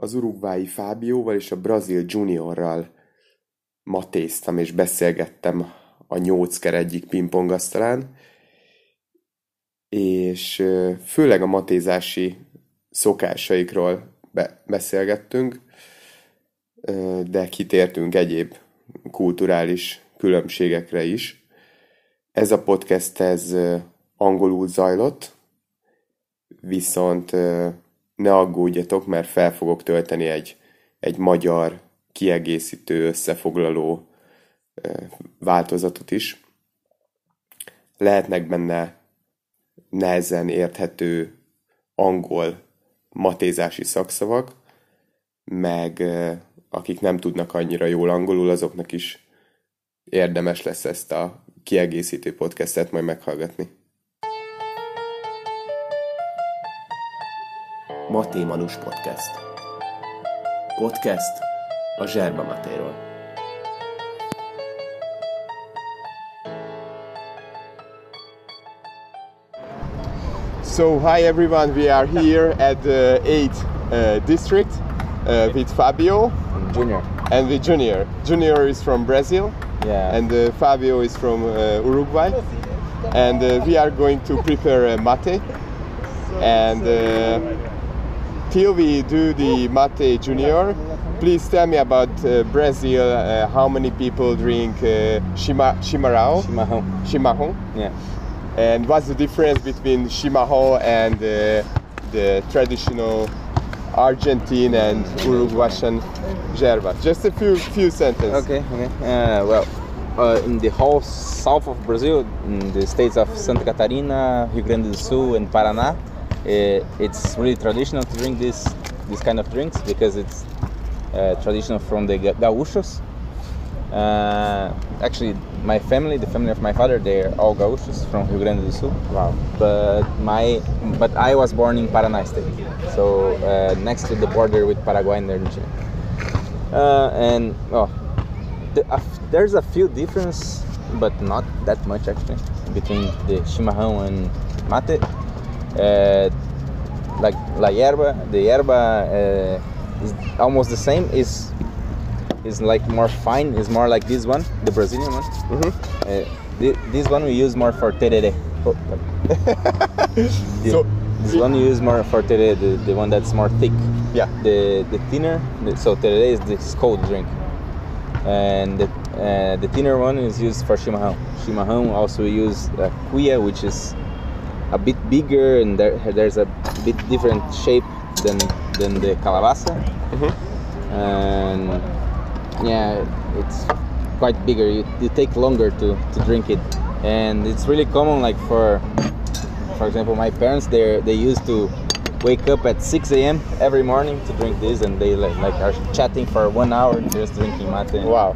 az urugvái Fábióval és a brazil juniorral matéztam és beszélgettem a nyócker egyik pingpongasztalán, és főleg a matézási szokásaikról be- beszélgettünk, de kitértünk egyéb kulturális különbségekre is. Ez a podcast ez angolul zajlott, viszont ne aggódjatok, mert fel fogok tölteni egy, egy magyar kiegészítő, összefoglaló változatot is. Lehetnek benne nehezen érthető angol matézási szakszavak, meg akik nem tudnak annyira jól angolul, azoknak is érdemes lesz ezt a kiegészítő podcastet majd meghallgatni. Maté Manus Podcast. Podcast a Zserba Matéról. So, hi everyone, we are here at the 8th uh, district uh, with Fabio Junior. and with Junior. Junior is from Brazil Yeah. and uh, Fabio is from uh, Uruguay. And uh, we are going to prepare a mate. And uh, till we do the mate junior, please tell me about uh, Brazil. Uh, how many people drink uh, shima, chimarrão, Chimarrão. chimarrão, Yeah. and what's the difference between chimarrão and uh, the traditional Argentine and Uruguayan yerba? Just a few few sentences. Okay. Okay. Uh, well, uh, in the whole south of Brazil, in the states of Santa Catarina, Rio Grande do Sul, and Paraná, uh, it's really traditional to drink this this kind of drinks because it's uh, traditional from the gauchos. Uh, actually, my family, the family of my father, they're all gauchos from Rio Grande do Sul. Wow. But my, but I was born in Paraná state, so uh, next to the border with Paraguay and Argentina. Uh, and oh, the, uh, there's a few difference, but not that much actually, between the chimarrão and mate. Uh, like la yerba, the yerba uh, is almost the same. is is like more fine. Is more like this one, the Brazilian one. Mhm. Uh, thi- this one we use more for tereré. Oh, the- So- this one we use more for tereré, the, the one that's more thick Yeah. the the thinner the, so tereré is this cold drink and the, uh, the thinner one is used for chimarrão chimarrão also use uh, cuia which is a bit bigger and there, there's a bit different shape than than the calabaza. And yeah it's quite bigger. You, you take longer to, to drink it. And it's really common like for for example my parents they they used to wake up at 6 a.m every morning to drink this and they like, like are chatting for one hour just drinking mate. Wow.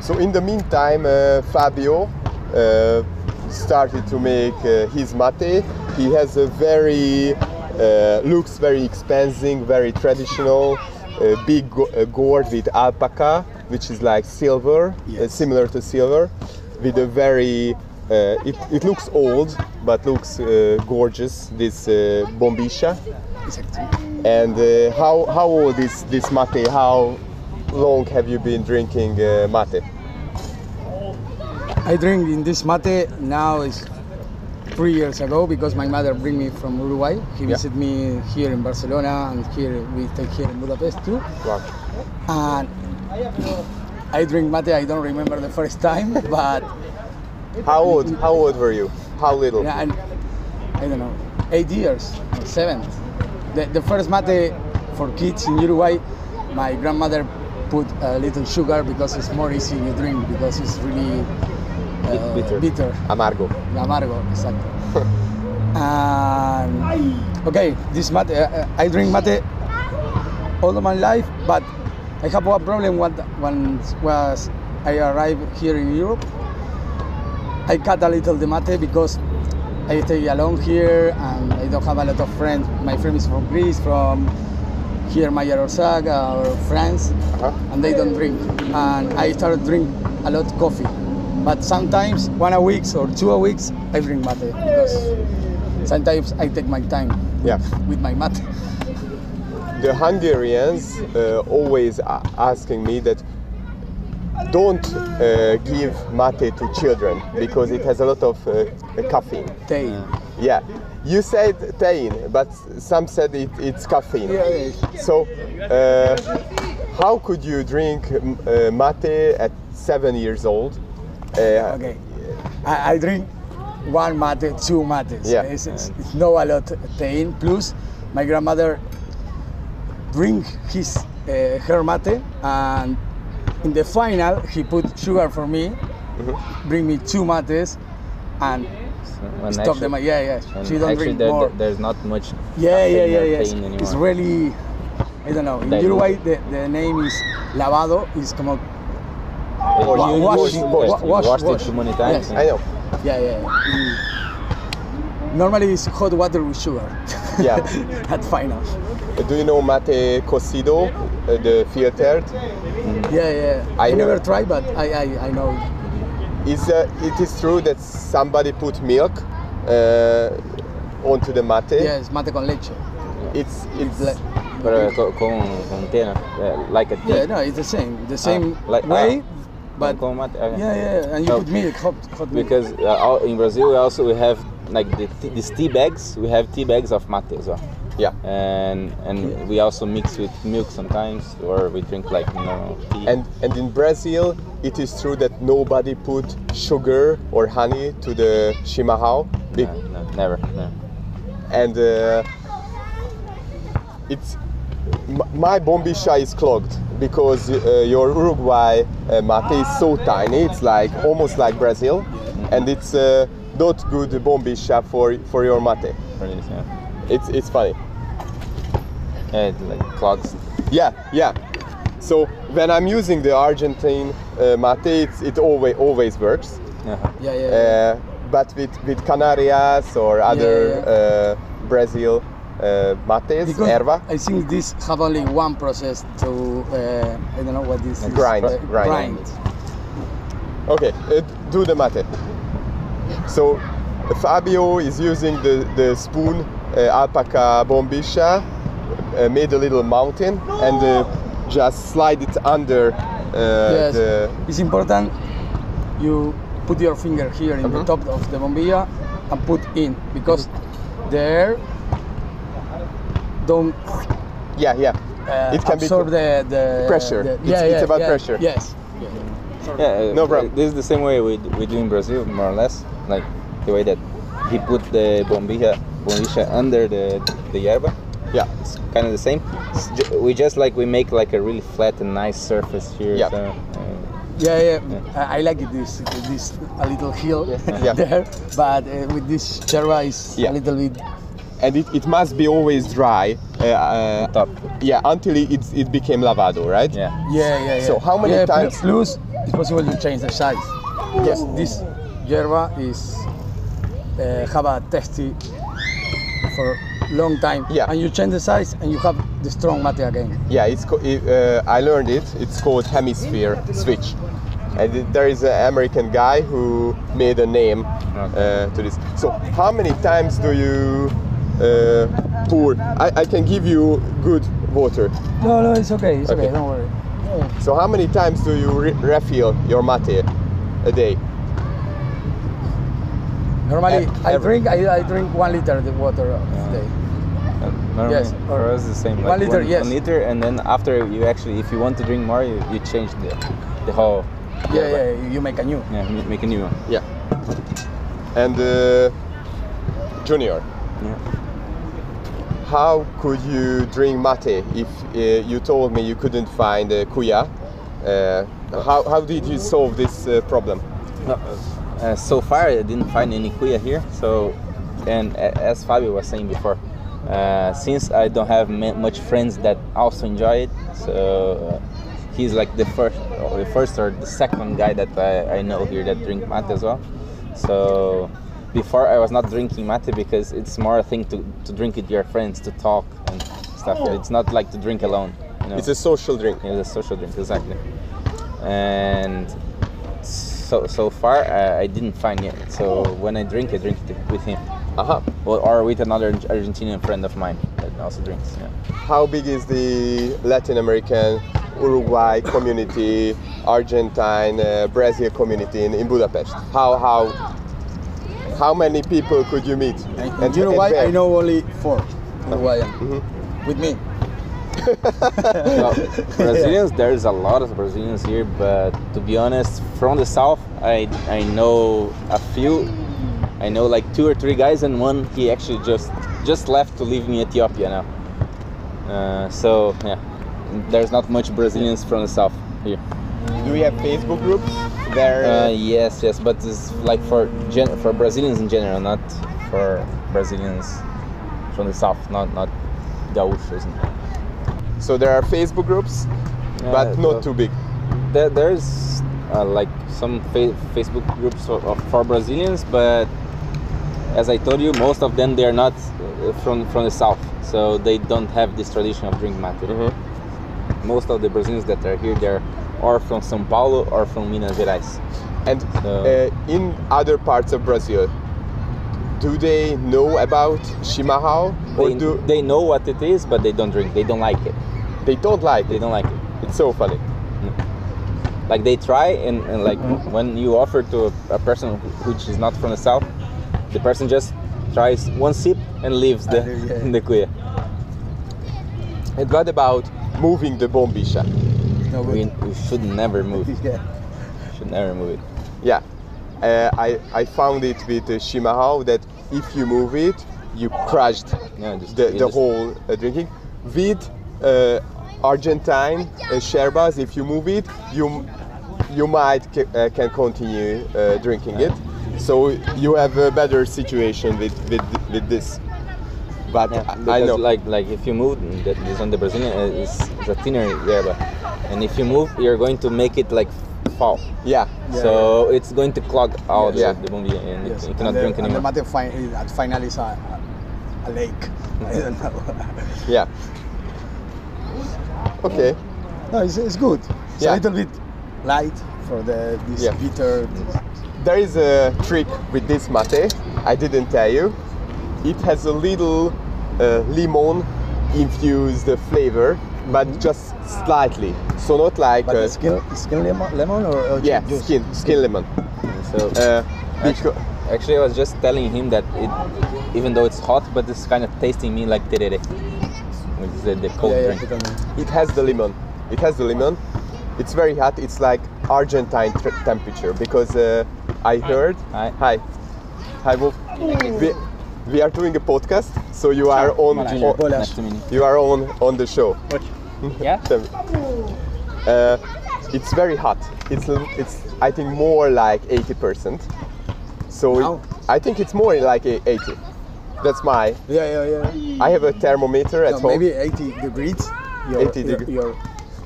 So in the meantime, uh, Fabio uh, started to make uh, his mate. He has a very uh, looks very expensive, very traditional, uh, big go- gourd with alpaca, which is like silver, uh, similar to silver, with a very. Uh, it, it looks old, but looks uh, gorgeous. This uh, bombicha. And uh, how how old is this mate? How long have you been drinking uh, mate? I drink in this mate now is three years ago because my mother bring me from Uruguay. He Yeah. visit me here in Barcelona and here we stay here in Budapest too. Wow. And I drink mate. I don't remember the first time, but How old? How old were you? How little? yeah, and I don't know, eight years or seven. The, the first mate for kids in Uruguay, my grandmother put a little sugar because it's more easy to drink because it's really uh, bitter. bitter. Amargo. Amargo, exacto. and okay, this mate, uh, I drink mate all of my life, but I have one problem. What once was I arrived here in Europe, I cut a little the mate because I stay alone here and I don't have a lot of friends. My friend is from Greece, from here, Maya Orsaga or France, Uh-huh. and they don't drink. And I started drink a lot coffee. But sometimes one a week or two a weeks I drink mate because sometimes I take my time Yeah. with my mate. the Hungarians uh, always asking me that don't uh, give mate to children because it has a lot of uh, caffeine. Tay. Yeah, you said tein, but some said it, it's caffeine. Yeah, yeah. So, uh, how could you drink uh, mate at seven years old? Uh, Okay. I, I drink one mate, two mates. Yeah. It's, it's, it's not a lot pain. Plus, my grandmother drink his uh, her mate, and in the final he put sugar for me, Mm-hmm. bring me two mates, and When stop actually- them. Yeah, yeah. She don't drink there, more. there's not much. Yeah, yeah, yeah, yeah. pain It's, it's really, I don't know. In Uruguay, the, the name is lavado. Is como Or wa- you- wash, you- wa- washed- wash, washed it too many times Yes. I know. Yeah, yeah. yeah. Mm. Normally it's hot water with sugar. Yeah. At finals. Uh, Do you know mate cocido, uh, the filtered? Yeah, yeah. I I, know. never tried, but I, I, I know. Is uh, it is true that somebody put milk uh, onto the mate? Yes, mate con leche. It's it's Like- Pero con, con, con qué. Uh, like a tea. Yeah, no, it's the same. The same like- way, ah, but con mate, okay. yeah, yeah. And you put milk, hot, hot milk. Because uh, in Brazil we also we have like the tea, these tea bags. We have tea bags of mate as well, yeah. and and we also mix with milk sometimes, or we drink like you know tea. And and in Brazil, it is true that nobody put sugar or honey to the chimarrão, Be- no, no, never, never. and uh, it's my bombicha is clogged because uh, your Uruguay uh, mate is so tiny. It's like almost like Brazil, and it's uh, not good bombicha for for your mate. For this, yeah. It's it's funny. Yeah, it like clogs. Yeah, yeah. So when I'm using the Argentine uh, mate, it's, it always always works. Uh-huh. yeah, yeah. yeah. Uh, but with with Canarias or other yeah. Uh, Brazil uh, mates, because erva, I think this have only one process to uh, I don't know what this is. Grind, Uh, grind. Okay, uh, do the mate. So Fabio is using the, the spoon uh, alpaca bombicha, uh, made a little mountain, and uh, just slide it under uh, Yes. the. It's important you put your finger here in the top of the bombilla and put in because the air don't Yeah, yeah. uh, It can be absorb the, the Pressure. the- It's- yeah, it's yeah, about yeah, pressure. Yes. Yeah, uh, No problem. This is the same way we, we do in Brazil, more or less. Like the way that he put the bombilla, bombilla under the the yerba. Yeah. It's kind of the same. Ju- we just like we make like a really flat and nice surface here. Yeah. So, uh, Yeah, yeah. I, I like it. This this a little hill Yeah. there, but uh, with this cherva is Yeah. a little bit. And it, it must be always dry. Uh, uh, top. yeah, until it, it became lavado, right? Yeah. Yeah, yeah, yeah. So how many yeah, times- Plus, it's possible to change the size. Yes, this yerba is uh, have a tasty for long time. Yeah. And you change the size, and you have the strong mate again. Yeah, it's co- it, uh, I learned it. It's called hemisphere switch. And there is an American guy who made a name uh, to this. So how many times do you uh, pour? I, I can give you good water. No, no, it's okay. It's okay. Okay. Don't worry. Yeah. So how many times do you re- refill your mate a day? Normally, I drink. I, I drink one liter of water a day. Normally Yes, for us the same. Like one liter, one, yes. one liter, and then after you actually, if you want to drink more, you, you change the the whole. Yeah, yeah. You make a new. Yeah, make a new one. Yeah. And uh, Junior, Yeah. How could you drink mate if uh, you told me you couldn't find uh, cuia? Uh, how, how did you solve this uh, problem? No, uh, so far, I didn't find any cuia here. So, and a- as Fabio was saying before, uh, since I don't have much friends that also enjoy it, so uh, he's like the first, or the first or the second guy that I, I know here that drink mate as well. So. Before I was not drinking mate because it's more a thing to, to drink with your friends, to talk and stuff. It's not like to drink alone. You know? It's a social drink. It's a social drink, exactly. And so so far, uh, I didn't find yet. So when I drink, I drink it with him, Aha. or, or with another Argentinian friend of mine that also drinks. Yeah. How big is the Latin American, Uruguay community, Argentine, uh, Brazil community in, in Budapest? How how how many people could you meet? And, you know why? I know only four Uruguayan Mm-hmm. with me. well, Brazilians, there's a lot of Brazilians here, but to be honest, from the south, I I know a few. I know like two or three guys, and one he actually just just left to live in Ethiopia now. Uh, so yeah, there's not much Brazilians from the south here. Do we have Facebook groups? There. Uh, yes, yes, but it's like for gen- for Brazilians in general, not for Brazilians from the south, not not gauchos. so there are Facebook groups, but not so- too big. There, there's uh, like some fa- Facebook groups for, of- for Brazilians, but as I told you, most of them they're not uh, from from the south, so they don't have this tradition of drinking mate. Mhm. Most of the Brazilians that are here, they're or from São Paulo or from Minas Gerais. And So- uh, in other parts of Brazil, do they know about Chimarrão or They, do they know what it is, but they don't drink. They don't like it. they don't like They it? don't like it. It's so funny. Like they try, and, and like when you offer to a, a person which is not from the south, the person just tries one sip and leaves the yeah. the cuia. And what about moving the bombicha? No We, we should never move. Yeah. Should never move it. Yeah, uh, I I found it with uh, Chimarrão that if you move it, you crushed Yeah, just- the, you the just- whole uh, drinking. With uh, Argentine uh, sherbas, if you move it, you you might ca- uh, can continue uh, drinking it. So you have a better situation with with, with this. But Yeah, I, I know. like like if you move, that this on the Brazilian uh, is, is a thinner yerba, and if you move, you're going to make it like fall. yeah. Yeah, so it's going to clog out Yeah. the, the bombilla, and Yes. you cannot and drink the, anymore. And the mate fi- at final is a, a, a lake. I don't know. Yeah. Okay. no, it's, it's good. It's Yeah. a little bit light for the this Yeah. bitter. There is a trick with this mate. I didn't tell you. It has a little uh, lemon infused flavor, but just slightly. So not like But uh, skin, skin lemon, lemon or, or yeah, juice? skin skin lemon. So Uh, because, Actually, I was just telling him that it, even though it's hot, but it's kind of tasting me like terere, which is the, the cold yeah, yeah, drink. he told me. it has the lemon. It has the lemon. It's very hot. It's like Argentine tr- temperature because uh, I heard. Hi. Hi. Hi, Wolf. We, we are doing a podcast, so you are on. On- nice you. you are on on the show. Yeah. Uh, it's very hot. It's it's I think more like 80%. So it- I think it's more like a 80. That's my. Yeah, yeah, yeah. I have a thermometer at No, home. maybe 80 degrees. Your, 80 your, degree. your,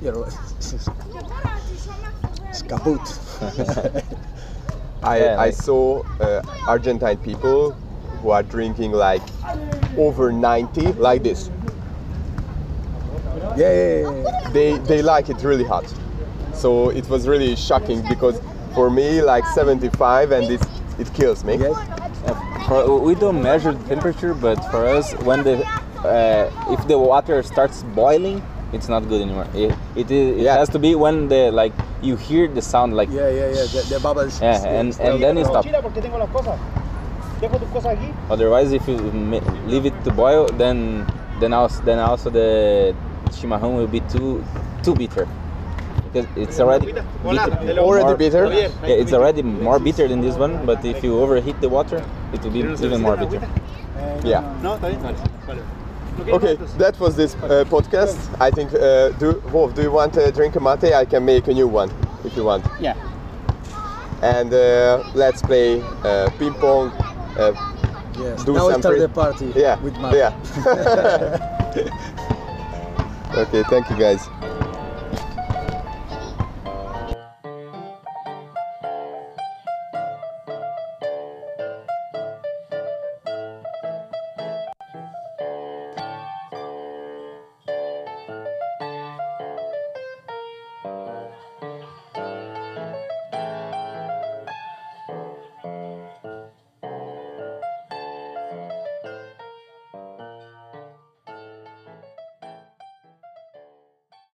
your, it's kaput. I, Yeah, I like- saw uh, Argentine people who are drinking like over 90 like this. Yeah, yeah, yeah. They they like it really hot. So it was really shocking because for me like 75 and it it kills me. Yes. Uh, for, we don't measure the temperature, but for us, when the uh, if the water starts boiling, it's not good anymore. It it, is, it Yeah. has to be when the like you hear the sound like Yeah, yeah, yeah. The, the bubbles. yeah, stay- and and then it around. stops. Chila porque tengo las cosas. Dejo tus cosas aquí. Otherwise, if you leave it to boil, then then also then also the chimarrão will be too too bitter because it's already bitter. Already more- bitter? Yeah, it's already more bitter than this one. But if you overheat the water, it will be even more bitter. Yeah. No, está bien. Vale. Okay, that was this uh, podcast. I think, uh, do, Wolf, do you want to drink a mate? I can make a new one if you want. Yeah. And uh, let's play uh, ping pong. Uh, Yes. do now some start the party yeah, with mate. yeah. okay, thank you guys.